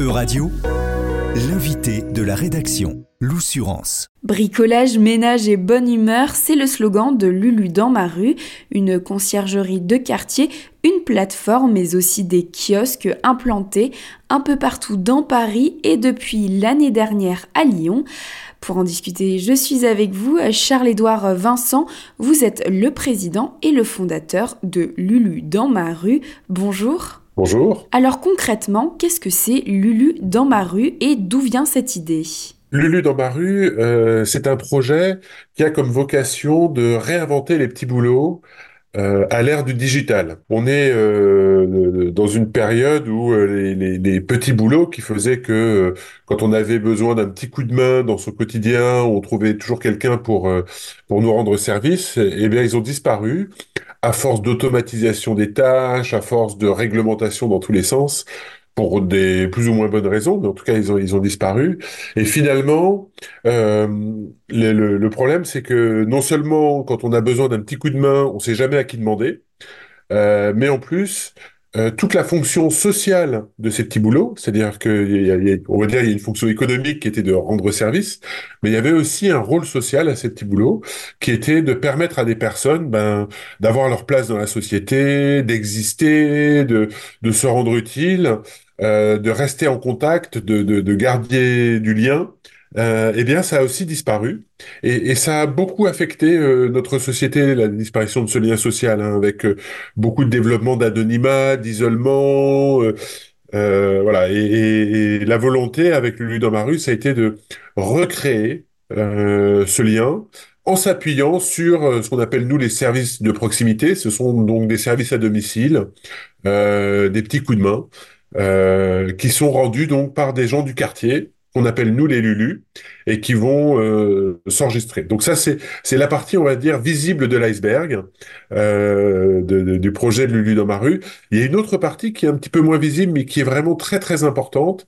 E-Radio, l'invité de la rédaction, l'Oussurance. Bricolage, ménage et bonne humeur, c'est le slogan de Lulu dans ma rue, une conciergerie de quartier, une plateforme mais aussi des kiosques implantés un peu partout dans Paris et depuis l'année dernière à Lyon. Pour en discuter, je suis avec vous, Charles-Édouard Vincent. Vous êtes le président et le fondateur de Lulu dans ma rue. Bonjour. Bonjour. Alors concrètement, qu'est-ce que c'est Lulu dans ma rue et d'où vient cette idée Lulu dans ma rue, euh, c'est un projet qui a comme vocation de réinventer les petits boulots euh, à l'ère du digital. On est euh, dans une période où les, les, petits boulots qui faisaient que quand on avait besoin d'un petit coup de main dans son quotidien, on trouvait toujours quelqu'un pour pour nous rendre service, eh bien ils ont disparu à force d'automatisation des tâches, à force de réglementation dans tous les sens, pour des plus ou moins bonnes raisons, mais en tout cas ils ont ils ont disparu. Et finalement, euh, le, problème c'est que non seulement quand on a besoin d'un petit coup de main, on sait jamais à qui demander, euh, mais en plus euh, toute la fonction sociale de ces petits boulots, c'est-à-dire que va dire il y a une fonction économique qui était de rendre service, mais il y avait aussi un rôle social à ces petits boulots qui était de permettre à des personnes ben, d'avoir leur place dans la société, d'exister, de, de se rendre utile, euh, de rester en contact, de, de, de garder du lien euh, eh bien, ça a aussi disparu. Et, et ça a beaucoup affecté euh, notre société, la disparition de ce lien social, hein, avec euh, beaucoup de développement d'anonymat, d'isolement. Euh, voilà. Et, et, la volonté avec le dans ma rue, ça a été de recréer ce lien en s'appuyant sur ce qu'on appelle nous les services de proximité. Ce sont donc des services à domicile, des petits coups de main, qui sont rendus donc par des gens du quartier qu'on appelle nous les Lulus et qui vont euh, s'enregistrer. Donc ça c'est c'est la partie on va dire visible de l'iceberg euh, de, du projet de Lulu dans ma rue. Il y a une autre partie qui est un petit peu moins visible mais qui est vraiment très très importante.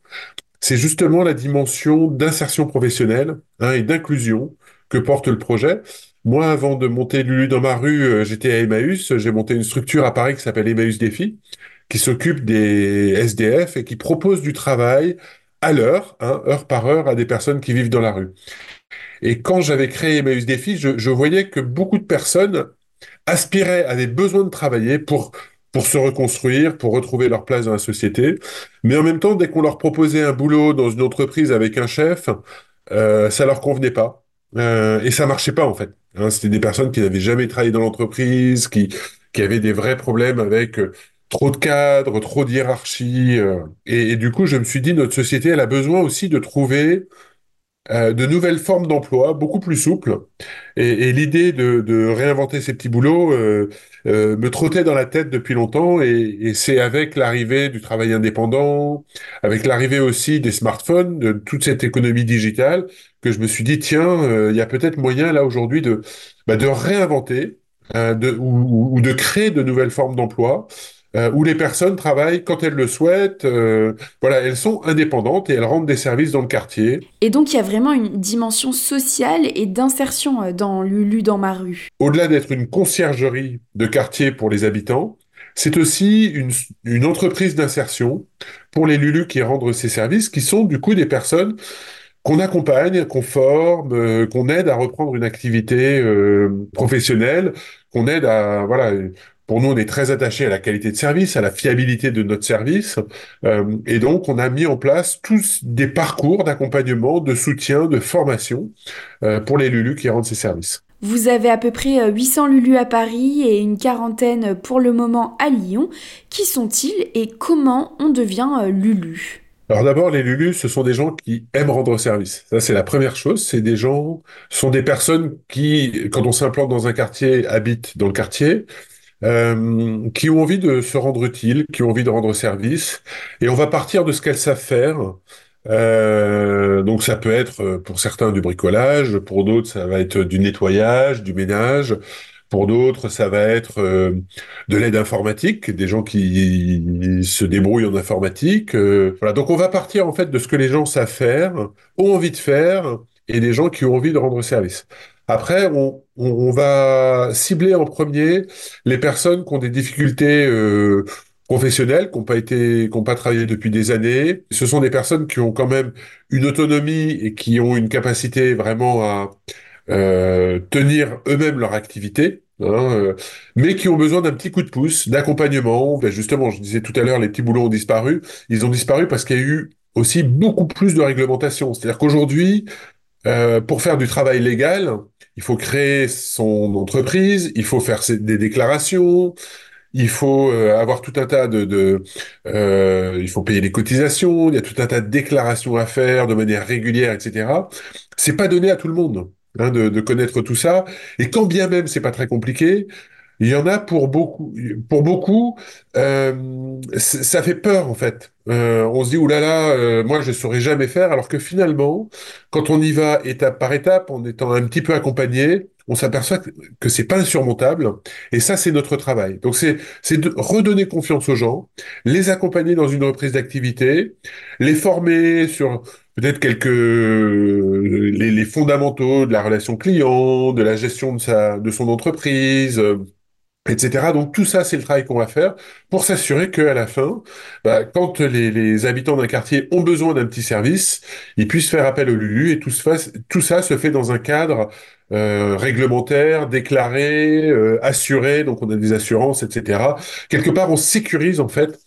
C'est justement la dimension d'insertion professionnelle hein, et d'inclusion que porte le projet. Moi, avant de monter Lulu dans ma rue, euh, j'étais à Emmaüs. J'ai monté une structure à Paris qui s'appelle Emmaüs Défi, qui s'occupe des SDF et qui propose du travail à l'heure, hein, heure par heure, à des personnes qui vivent dans la rue. Et quand j'avais créé Emmaüs Défi, je, voyais que beaucoup de personnes aspiraient, avaient besoin de travailler pour pour se reconstruire, pour retrouver leur place dans la société. Mais en même temps, dès qu'on leur proposait un boulot dans une entreprise avec un chef, euh, ça leur convenait pas. Euh, et ça marchait pas, en fait. Hein, C'était des personnes qui n'avaient jamais travaillé dans l'entreprise, qui, qui avaient des vrais problèmes avec euh, trop de cadres, trop de hiérarchie. Euh, et, du coup, je me suis dit, notre société, elle a besoin aussi de trouver euh, de nouvelles formes d'emploi, beaucoup plus souples. Et, l'idée de, réinventer ces petits boulots euh, me trottait dans la tête depuis longtemps. Et, c'est avec l'arrivée du travail indépendant, avec l'arrivée aussi des smartphones, de toute cette économie digitale, que je me suis dit, tiens, il y a peut-être moyen là aujourd'hui de, bah, réinventer. ou, ou, de créer de nouvelles formes d'emploi euh, où les personnes travaillent quand elles le souhaitent. Euh, voilà, elles sont indépendantes et elles rendent des services dans le quartier. Et donc il y a vraiment une dimension sociale et d'insertion euh, dans Lulu dans ma rue. Au-delà d'être une conciergerie de quartier pour les habitants, c'est aussi une, une entreprise d'insertion pour les Lulu qui rendent ces services, qui sont du coup des personnes qu'on accompagne, qu'on forme, qu'on aide à reprendre une activité euh, professionnelle, qu'on aide à voilà pour nous, on est très attaché à la qualité de service, à la fiabilité de notre service. Euh, et donc, on a mis en place tous des parcours d'accompagnement, de soutien, de formation euh, pour les Lulu qui rendent ces services. Vous avez à peu près 800 euh, Lulu à Paris et une quarantaine pour le moment à Lyon. Qui sont-ils et comment on devient Lulu alors d'abord, les Lulu, ce sont des gens qui aiment rendre service. Ça, c'est la première chose. C'est des gens, ce sont des personnes qui, quand on s'implante dans un quartier, habitent dans le quartier, euh, qui ont envie de se rendre utile, qui ont envie de rendre service, et on va partir de ce qu'elles savent faire. Euh, donc ça peut être euh, pour certains du bricolage, pour d'autres ça va être du nettoyage, du ménage, pour d'autres ça va être de l'aide informatique, des gens qui se débrouillent en informatique. Voilà, donc on va partir en fait de ce que les gens savent faire, ont envie de faire, et des gens qui ont envie de rendre service. Après, on, va cibler en premier les personnes qui ont des difficultés euh, professionnels qui n'ont pas été, qui pas travaillé depuis des années. Ce sont des personnes qui ont quand même une autonomie et qui ont une capacité vraiment à euh, tenir eux-mêmes leur activité. Hein, euh, mais qui ont besoin d'un petit coup de pouce, d'accompagnement. Ben justement, je disais tout à l'heure, les petits boulots ont disparu. Ils ont disparu parce qu'il y a eu aussi beaucoup plus de réglementation. C'est-à-dire qu'aujourd'hui, euh, pour faire du travail légal, il faut créer son entreprise, il faut faire des déclarations, il faut euh, avoir tout un tas de, de euh, il faut payer les cotisations, il y a tout un tas de déclarations à faire de manière régulière, etc. C'est pas donné à tout le monde hein, de, de, connaître tout ça. Et quand bien même c'est pas très compliqué, il y en a pour beaucoup. Pour beaucoup, euh, ça fait peur en fait. Euh, on se dit oulala, euh, moi je ne saurais jamais faire, alors que finalement, quand on y va étape par étape, en étant un petit peu accompagné, on s'aperçoit que, c'est pas insurmontable. Et ça, c'est notre travail. Donc c'est de redonner confiance aux gens, les accompagner dans une reprise d'activité, les former sur peut-être quelques les, les, fondamentaux de la relation client, de la gestion de sa de son entreprise etc. Donc tout ça, c'est le travail qu'on va faire pour s'assurer qu'à la fin, bah, quand les, les habitants d'un quartier ont besoin d'un petit service, ils puissent faire appel au Lulu et tout, se fasse, tout ça se fait dans un cadre euh, réglementaire, déclaré, euh, assuré, donc on a des assurances, etc. Quelque part, on sécurise en fait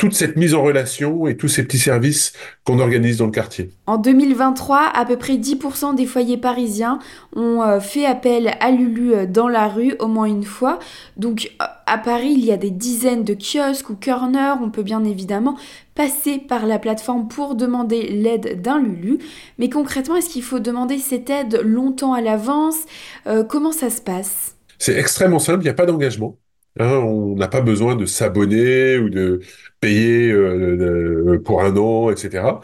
toute cette mise en relation et tous ces petits services qu'on organise dans le quartier. En 2023, à peu près 10% des foyers parisiens ont euh, fait appel à Lulu euh, dans la rue au moins une fois. Donc euh, à Paris, il y a des dizaines de kiosques ou corners. On peut bien évidemment passer par la plateforme pour demander l'aide d'un Lulu. Mais concrètement, est-ce qu'il faut demander cette aide longtemps à l'avance? Comment ça se passe? C'est extrêmement simple, il n'y a pas d'engagement. Hein, on n'a pas besoin de s'abonner ou de payer euh, pour un an, etc.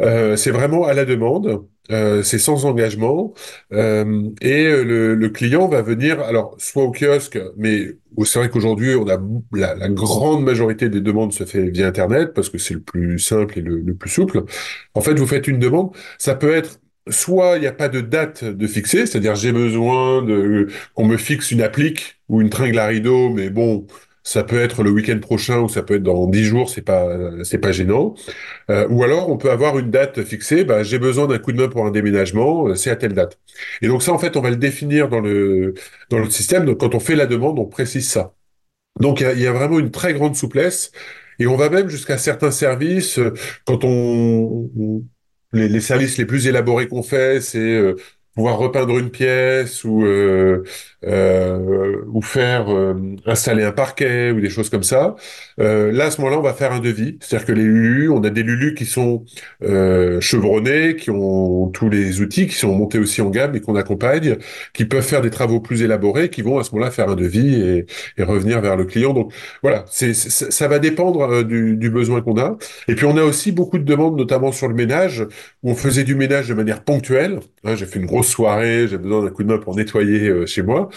Euh, c'est vraiment à la demande, euh, c'est sans engagement, euh, et le, client va venir, alors soit au kiosque, mais c'est vrai qu'aujourd'hui on a la, grande majorité des demandes se fait via Internet parce que c'est le plus simple et le, le plus souple. En fait, vous faites une demande, ça peut être soit il n'y a pas de date de fixer, c'est-à-dire j'ai besoin de qu'on me fixe une applique ou une tringle à rideau, mais bon, ça peut être le week-end prochain ou ça peut être dans dix jours, c'est pas c'est pas gênant. Euh, ou alors on peut avoir une date fixée, bah, j'ai besoin d'un coup de main pour un déménagement, euh, c'est à telle date. Et donc ça en fait on va le définir dans le dans le système. Donc quand on fait la demande, on précise ça. Donc il y, a, vraiment une très grande souplesse. Et on va même jusqu'à certains services, euh, quand on, les, les, services les plus élaborés qu'on fait, c'est euh, pouvoir repeindre une pièce ou euh, euh, ou faire euh, installer un parquet ou des choses comme ça. Euh, là, à ce moment-là, on va faire un devis. C'est-à-dire que les Lulu, on a des Lulu qui sont euh, chevronnés, qui ont tous les outils, qui sont montés aussi en gamme et qu'on accompagne, qui peuvent faire des travaux plus élaborés, qui vont à ce moment-là faire un devis et, et, revenir vers le client. Donc voilà, c'est, ça va dépendre euh, du, du besoin qu'on a. Et puis on a aussi beaucoup de demandes, notamment sur le ménage, où on faisait du ménage de manière ponctuelle. Hein, j'ai fait une grosse soirée, j'ai besoin d'un coup de main pour nettoyer euh, chez moi.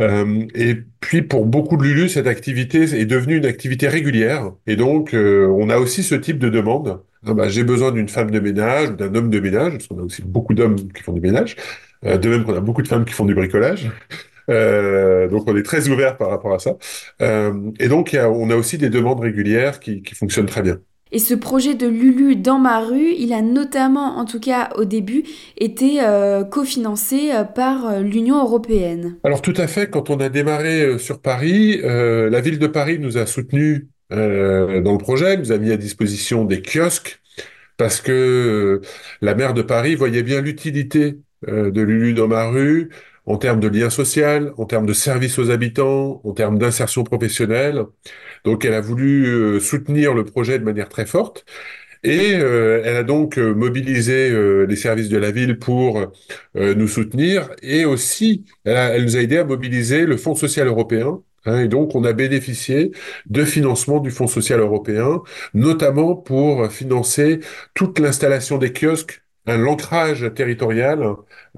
Euh, et puis pour beaucoup de Lulu, cette activité est devenue une activité régulière. Et donc, euh, on a aussi ce type de demande. Ah bah, j'ai besoin d'une femme de ménage ou d'un homme de ménage, parce qu'on a aussi beaucoup d'hommes qui font du ménage. Euh, de même qu'on a beaucoup de femmes qui font du bricolage. Donc on est très ouvert par rapport à ça. Et donc on a aussi des demandes régulières qui fonctionnent très bien. Et ce projet de Lulu dans ma rue, il a notamment, en tout cas au début, été euh, cofinancé euh, par euh, l'Union européenne. Alors tout à fait, quand on a démarré sur Paris, la ville de Paris nous a soutenus dans le projet, nous a mis à disposition des kiosques, parce que la maire de Paris voyait bien l'utilité de Lulu dans ma rue en termes de lien social, en termes de service aux habitants, en termes d'insertion professionnelle. Donc elle a voulu euh, soutenir le projet de manière très forte. Et euh, elle a donc euh, mobilisé euh, les services de la ville pour euh, nous soutenir et aussi elle, a, elle, nous a aidé à mobiliser le Fonds social européen. Hein, et donc on a bénéficié de financement du Fonds social européen, notamment pour financer toute l'installation des kiosques l'ancrage territorial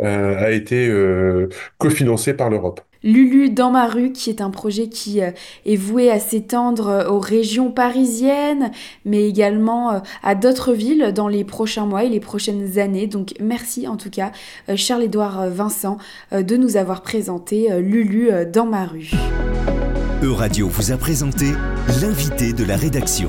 euh, a été euh, cofinancé par l'Europe. Lulu dans ma rue, qui est un projet qui euh, est voué à s'étendre aux régions parisiennes, mais également à d'autres villes dans les prochains mois et les prochaines années. Donc merci en tout cas, Charles-Édouard Vincent, de nous avoir présenté Lulu dans ma rue. Euradio vous a présenté L'invité de la rédaction.